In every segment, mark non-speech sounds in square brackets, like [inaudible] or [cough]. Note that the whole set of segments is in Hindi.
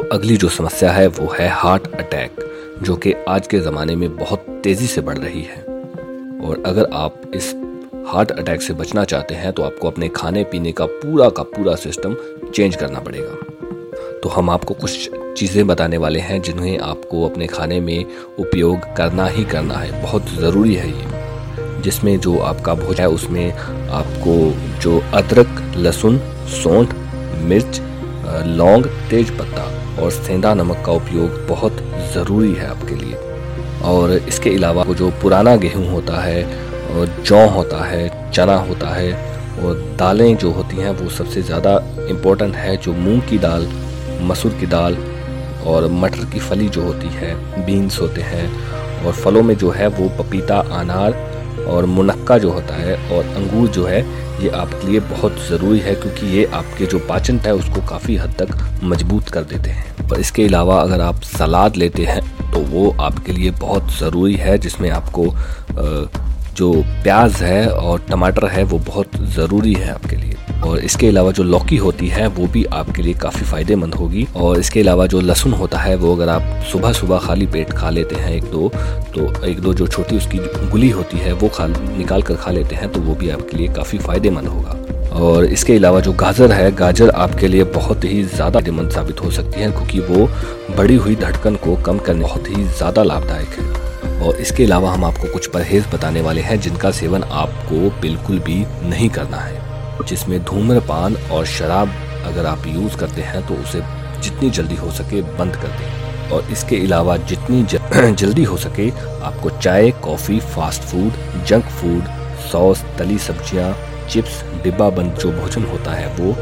तो अगली जो समस्या है वो है हार्ट अटैक, जो कि आज के ज़माने में बहुत तेज़ी से बढ़ रही है। और अगर आप इस हार्ट अटैक से बचना चाहते हैं तो आपको अपने खाने पीने का पूरा का पूरा सिस्टम चेंज करना पड़ेगा। तो हम आपको कुछ चीज़ें बताने वाले हैं जिन्हें आपको अपने खाने में उपयोग करना ही करना है। बहुत ज़रूरी है ये। जिसमें जो आपका भोजन है, उसमें आपको जो अदरक, लहसुन, सौंठ, मिर्च लौंग, तेज पत्ता और सेंधा नमक का उपयोग बहुत ज़रूरी है आपके लिए। और इसके अलावा जो पुराना गेहूँ होता है और जौ होता है, चना होता है और दालें जो होती हैं वो सबसे ज़्यादा इम्पोर्टेंट है जो मूंग की दाल, मसूर की दाल और मटर की फली जो होती है बीन्स होते हैं और फलों में जो है वो पपीता, अनार और मुनक्का जो होता है और अंगूर जो है, ये आपके लिए बहुत ज़रूरी है क्योंकि ये आपके जो पाचन है, उसको काफ़ी हद तक मज़बूत कर देते हैं। और इसके अलावा अगर आप सलाद लेते हैं तो वो आपके लिए बहुत ज़रूरी है, जिसमें आपको जो प्याज है और टमाटर है, वो बहुत ज़रूरी है आपके लिए। और इसके अलावा जो लौकी होती है, वो भी आपके लिए काफ़ी फ़ायदेमंद होगी। और इसके अलावा जो लहसुन होता है, वो अगर आप सुबह सुबह खाली पेट खा लेते हैं एक दो तो एक दो जो छोटी उसकी गुली होती है, वो खा, निकाल कर खा लेते हैं तो वो भी आपके लिए काफ़ी फ़ायदेमंद होगा। और इसके अलावा जो गाजर है, गाजर आपके लिए बहुत ही ज़्यादा फ़ायदेमंद साबित हो सकती है, क्योंकि वो बढ़ी हुई धड़कन को कम करने बहुत ही ज़्यादा लाभदायक है। और इसके अलावा हम आपको कुछ परहेज बताने वाले हैं, जिनका सेवन आपको बिल्कुल भी नहीं करना है। जिसमें धूम्रपान और शराब अगर आप यूज़ करते हैं तो उसे जितनी जल्दी हो सके बंद कर दें। और इसके अलावा जितनी [clears throat] जल्दी हो सके आपको चाय coffee fast food junk food sauce तली सब्ज़ियाँ, चिप्स डिब्बा बंद जो भोजन होता है वो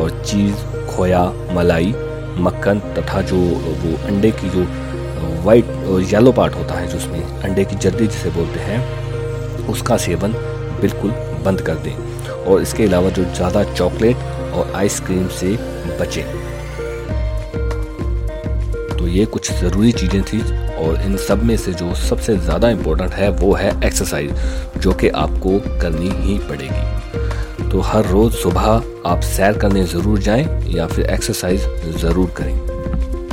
और चीज़ खोया मलाई मक्खन तथा जो वो अंडे की जो वाइट येलो पार्ट होता है जो उसमें अंडे की जर्दी जिसे बोलते हैं उसका सेवन बिल्कुल बंद कर दें। और इसके अलावा जो ज़्यादा चॉकलेट और आइसक्रीम से बचें। तो ये कुछ ज़रूरी चीज़ें थी और इन सब में से जो सबसे ज़्यादा इम्पोर्टेंट है वो है एक्सरसाइज, जो कि आपको करनी ही पड़ेगी। तो हर रोज़ सुबह आप सैर करने ज़रूर जाएँ या फिर एक्सरसाइज ज़रूर करें।